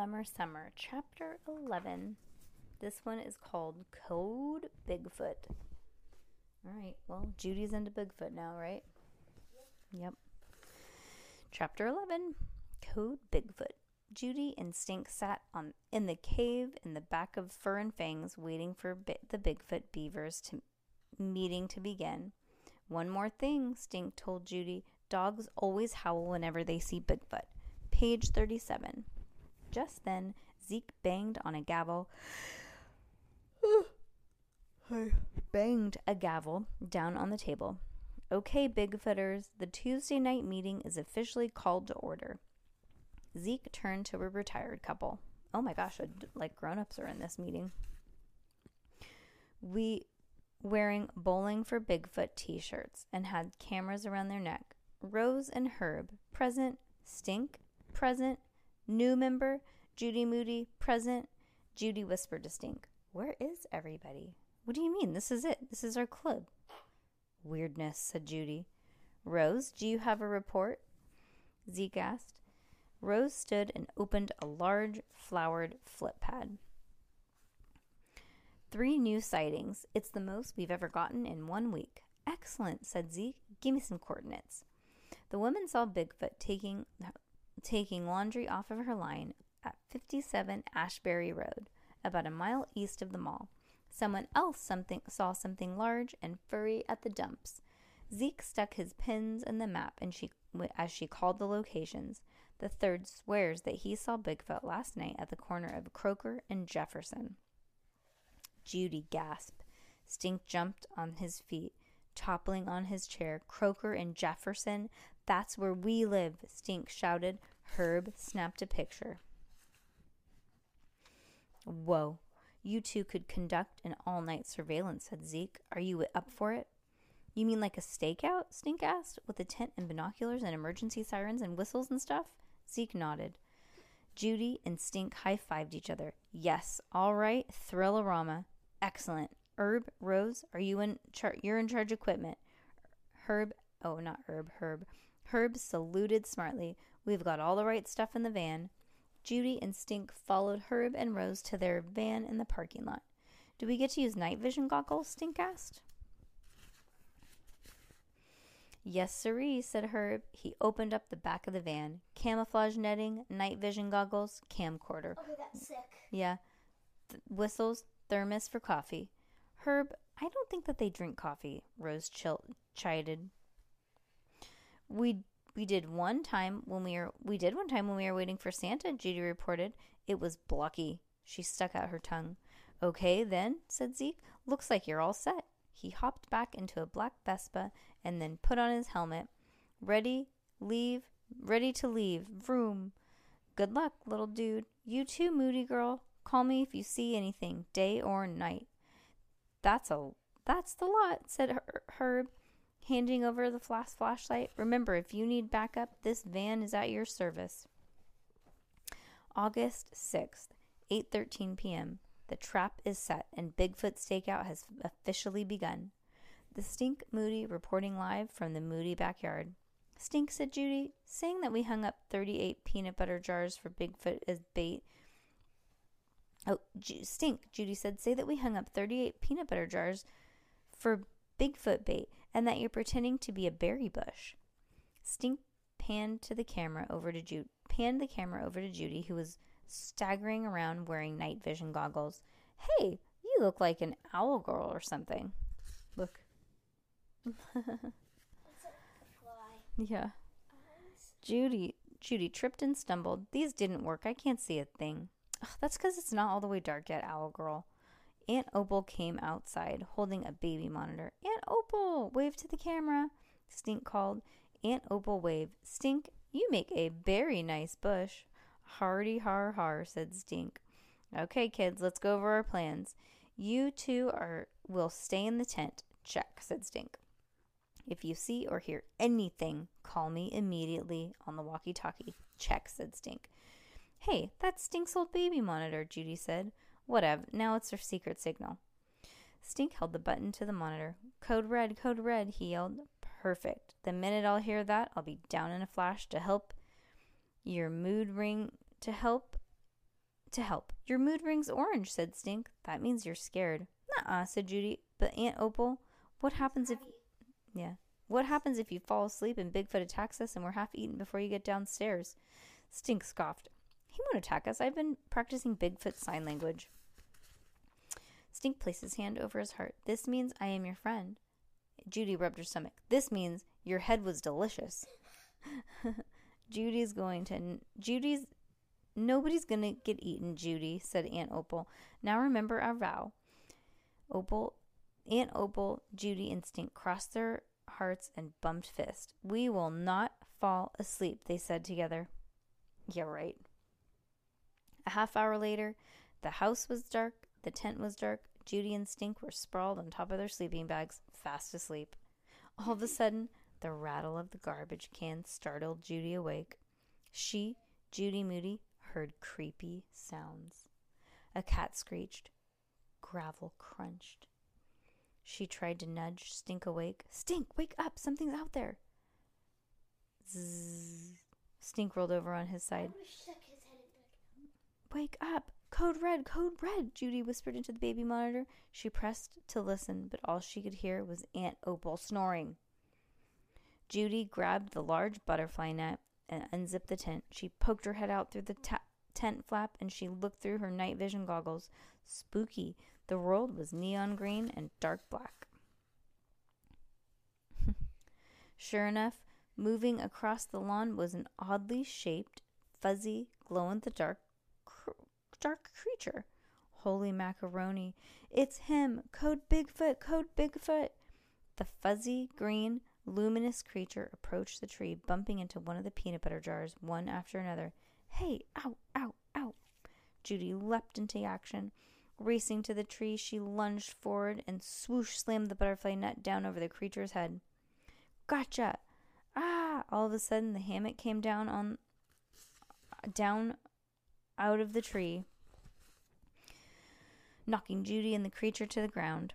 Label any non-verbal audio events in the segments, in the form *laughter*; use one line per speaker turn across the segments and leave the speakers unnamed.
Bummer Summer, Chapter 11. This one is called Code Bigfoot. All right, well, Judy's into Bigfoot now, right? Yep. Chapter 11 Code Bigfoot. Judy and Stink sat on in the cave in the back of Fur and Fangs, waiting for Bi- the Bigfoot Believers to meeting to begin. One more thing, Stink told Judy. Dogs always howl whenever they see Bigfoot. Page 37. Just then, Zeke banged on a gavel. *sighs* Banged a gavel down on the table. Okay, Bigfooters, the Tuesday night meeting is officially called to order. Zeke turned to a retired couple. Oh my gosh, like grown ups are in this meeting. We wearing bowling for Bigfoot t shirts and had cameras around their neck. Rose and Herb, present. Stink, present. New member, Judy Moody, present. Judy whispered to Stink, Where is everybody? What do you mean? This is it. This is our club. Weirdness, said Judy. Rose, do you have a report? Zeke asked. Rose stood and opened a large flowered flip pad. Three new sightings. It's the most we've ever gotten in one week. Excellent, said Zeke. Give me some coordinates. The woman saw Bigfoot taking taking laundry off of her line at 57 Ashbury Road, about a mile east of the mall. Someone else something saw something large and furry at the dumps. Zeke stuck his pins in the map and she as she called the locations. The third swears that he saw Bigfoot last night at the corner of Croker and Jefferson. Judy gasped. Stink jumped on his feet, toppling on his chair. Croker and Jefferson, that's where we live, Stink shouted. Herb snapped a picture. Whoa, you two could conduct an all night surveillance, said Zeke. Are you up for it? You mean like a stakeout? Stink asked, with a tent and binoculars and emergency sirens and whistles and stuff? Zeke nodded. Judy and Stink high fived each other. Yes, all right, Thrillerama. Excellent. Herb, Rose, are you in charge? You're in charge of equipment. Herb, oh, not Herb, Herb. Herb saluted smartly. We've got all the right stuff in the van. Judy and Stink followed Herb and Rose to their van in the parking lot. Do we get to use night vision goggles? Stink asked. Yes, siree, said Herb. He opened up the back of the van. Camouflage netting, night vision goggles, camcorder.
Okay, that's sick.
Yeah. Th- whistles, thermos for coffee. Herb, I don't think that they drink coffee, Rose chil- chided. We we did one time when we were we did one time when we were waiting for Santa, Judy reported. It was blocky. She stuck out her tongue. Okay, then, said Zeke. Looks like you're all set. He hopped back into a black Vespa and then put on his helmet. Ready, leave, ready to leave. Vroom. Good luck, little dude. You too, moody girl. Call me if you see anything, day or night. That's a that's the lot, said Herb, handing over the flash flashlight. Remember, if you need backup, this van is at your service. August 6th, 8:13 p.m. The trap is set and Bigfoot stakeout has officially begun. The Stink Moody reporting live from the Moody backyard. Stink, said Judy, saying that we hung up 38 peanut butter jars for Bigfoot as bait. Oh, Ju- Stink, Judy said, say that we hung up 38 peanut butter jars for Bigfoot bait and that you're pretending to be a berry bush. Stink panned to the camera over to Judy, panned the camera over to Judy, who was staggering around wearing night vision goggles. Hey, you look like an owl girl or something. Look. *laughs* yeah. Judy Judy tripped and stumbled. These didn't work. I can't see a thing. Ugh, that's because it's not all the way dark yet, Owl Girl. Aunt Opal came outside, holding a baby monitor. Aunt Opal, wave to the camera. Stink called. Aunt Opal waved. Stink, You make a very nice bush. Hardy har har, said Stink. Okay, kids, let's go over our plans. You two are will stay in the tent. Check, said Stink. If you see or hear anything, call me immediately on the walkie talkie. Check, said Stink. Hey, that's Stink's old baby monitor, Judy said. Whatever, now it's our secret signal. Stink held the button to the monitor. Code red, code red, he yelled. Perfect. The minute I'll hear that, I'll be down in a flash to help your mood ring to help to help. Your mood rings orange, said Stink. That means you're scared. Nuh-uh, said Judy. But Aunt Opal, what happens if Yeah. What happens if you fall asleep and Bigfoot attacks us and we're half eaten before you get downstairs? Stink scoffed. He won't attack us. I've been practicing Bigfoot sign language. Stink placed his hand over his heart. This means I am your friend. Judy rubbed her stomach. This means your head was delicious. *laughs* Judy's going to. Judy's. Nobody's going to get eaten, Judy, said Aunt Opal. Now remember our vow. Opal. Aunt Opal, Judy, and Stink crossed their hearts and bumped fists. We will not fall asleep, they said together. Yeah, right. A half hour later, the house was dark, the tent was dark. Judy and Stink were sprawled on top of their sleeping bags, fast asleep. All of a sudden, the rattle of the garbage can startled Judy awake. She, Judy Moody, heard creepy sounds. A cat screeched. Gravel crunched. She tried to nudge Stink awake. Stink, wake up! Something's out there. Zzz. Stink rolled over on his side. Wake up! Code red, code red, Judy whispered into the baby monitor. She pressed to listen, but all she could hear was Aunt Opal snoring. Judy grabbed the large butterfly net and unzipped the tent. She poked her head out through the ta- tent flap and she looked through her night vision goggles. Spooky. The world was neon green and dark black. *laughs* sure enough, moving across the lawn was an oddly shaped, fuzzy, glow in the dark dark creature. Holy macaroni. It's him. Code Bigfoot. Code Bigfoot. The fuzzy, green, luminous creature approached the tree, bumping into one of the peanut butter jars, one after another. Hey, ow, ow, ow. Judy leapt into action. Racing to the tree, she lunged forward and swoosh slammed the butterfly net down over the creature's head. Gotcha! Ah! All of a sudden, the hammock came down on down out of the tree, knocking Judy and the creature to the ground.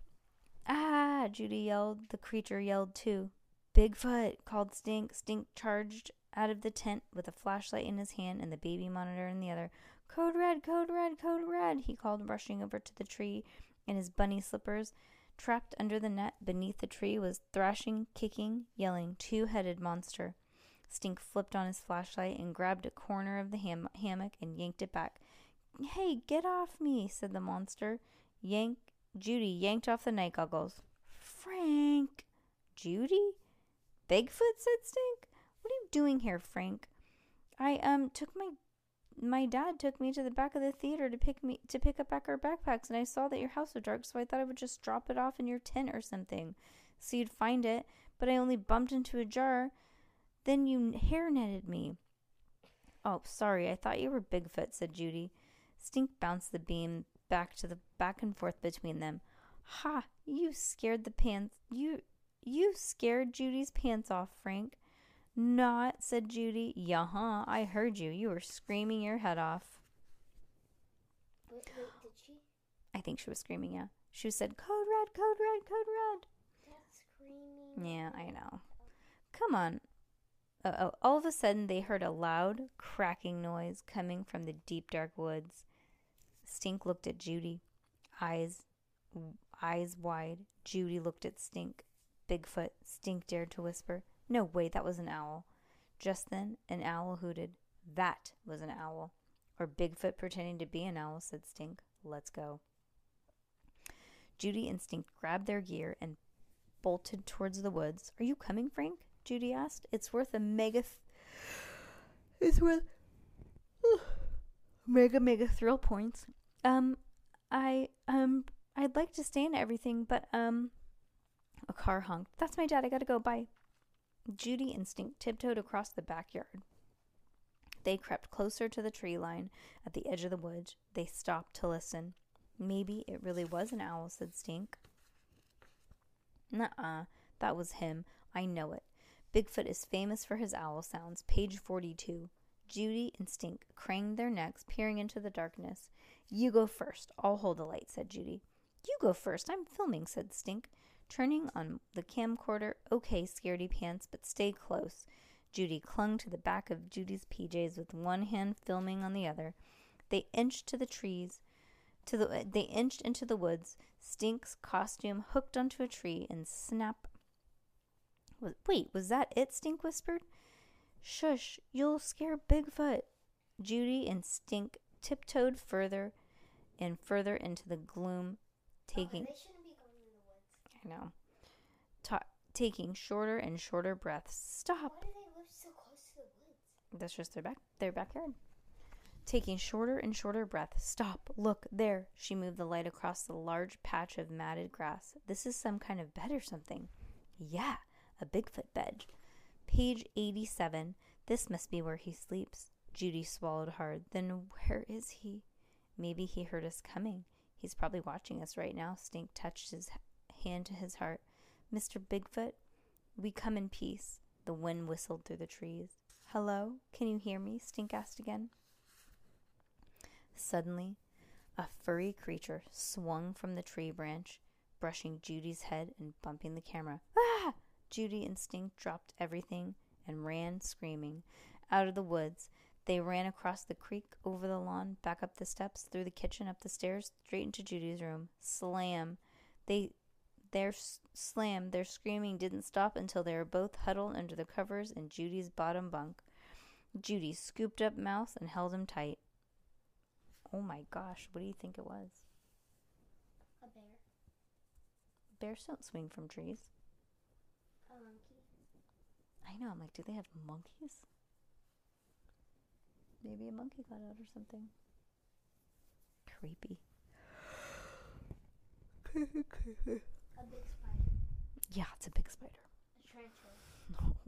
Ah! Judy yelled. The creature yelled too. Bigfoot! called Stink. Stink charged out of the tent with a flashlight in his hand and the baby monitor in the other. Code red, code red, code red, he called, rushing over to the tree in his bunny slippers. Trapped under the net beneath the tree was thrashing, kicking, yelling, two headed monster. Stink flipped on his flashlight and grabbed a corner of the ham- hammock and yanked it back. Hey, get off me, said the monster. Yank Judy yanked off the night goggles. Frank Judy? Bigfoot, said Stink. What are you doing here, Frank? I um took my my dad took me to the back of the theater to pick me to pick up back our backpacks and I saw that your house was dark, so I thought I would just drop it off in your tent or something. So you'd find it, but I only bumped into a jar. Then you hairnetted me. Oh, sorry, I thought you were Bigfoot, said Judy. Stink bounced the beam back to the back and forth between them. Ha! You scared the pants you you scared Judy's pants off, Frank. Not, said Judy. Yeah, huh. I heard you. You were screaming your head off.
Wait, wait, did she?
I think she was screaming, yeah. She said, Code red, code red, code red.
That's screaming.
Yeah, I know. Come on. Uh, oh, all of a sudden, they heard a loud, cracking noise coming from the deep, dark woods. Stink looked at Judy, eyes, eyes wide. Judy looked at Stink. Bigfoot. Stink dared to whisper, No, wait, that was an owl. Just then, an owl hooted. That was an owl. Or Bigfoot pretending to be an owl, said Stink. Let's go. Judy and Stink grabbed their gear and bolted towards the woods. Are you coming, Frank? Judy asked. It's worth a mega. Th- *sighs* it's worth mega mega thrill points. Um, I um I'd like to stay in everything, but um, a car honked. That's my dad. I gotta go. Bye. Judy and Stink tiptoed across the backyard. They crept closer to the tree line at the edge of the woods. They stopped to listen. Maybe it really was an owl, said Stink. Nuh-uh, that was him. I know it. Bigfoot is famous for his owl sounds. Page 42. Judy and Stink craned their necks, peering into the darkness. You go first. I'll hold the light, said Judy. You go first. I'm filming, said Stink, turning on the camcorder. Okay, scaredy pants, but stay close. Judy clung to the back of Judy's PJs with one hand filming on the other. They inched to the trees, to the they inched into the woods. Stink's costume hooked onto a tree and snap. Wait, was that it? Stink whispered. Shush, you'll scare Bigfoot. Judy and Stink tiptoed further and further into the gloom, taking.
Okay, they shouldn't be going in the woods.
I know. Ta- taking shorter and shorter breaths. Stop.
Why do they live so close to the woods?
That's just their back their backyard. Taking shorter and shorter breaths. Stop. Look, there. She moved the light across the large patch of matted grass. This is some kind of bed or something. Yeah, a Bigfoot bed. Page 87. This must be where he sleeps. Judy swallowed hard. Then where is he? Maybe he heard us coming. He's probably watching us right now. Stink touched his hand to his heart. Mr. Bigfoot, we come in peace. The wind whistled through the trees. Hello? Can you hear me? Stink asked again. Suddenly, a furry creature swung from the tree branch, brushing Judy's head and bumping the camera. Ah! Judy and Stink dropped everything and ran screaming. Out of the woods, they ran across the creek, over the lawn, back up the steps, through the kitchen, up the stairs, straight into Judy's room. Slam! They their slam, their screaming didn't stop until they were both huddled under the covers in Judy's bottom bunk. Judy scooped up Mouse and held him tight. Oh my gosh, what do you think it was?
A bear.
Bears don't swing from trees.
A monkey.
I know, I'm like, do they have monkeys? Maybe a monkey got out or something. Creepy.
A big spider.
Yeah, it's a big spider.
A tarantula. *laughs*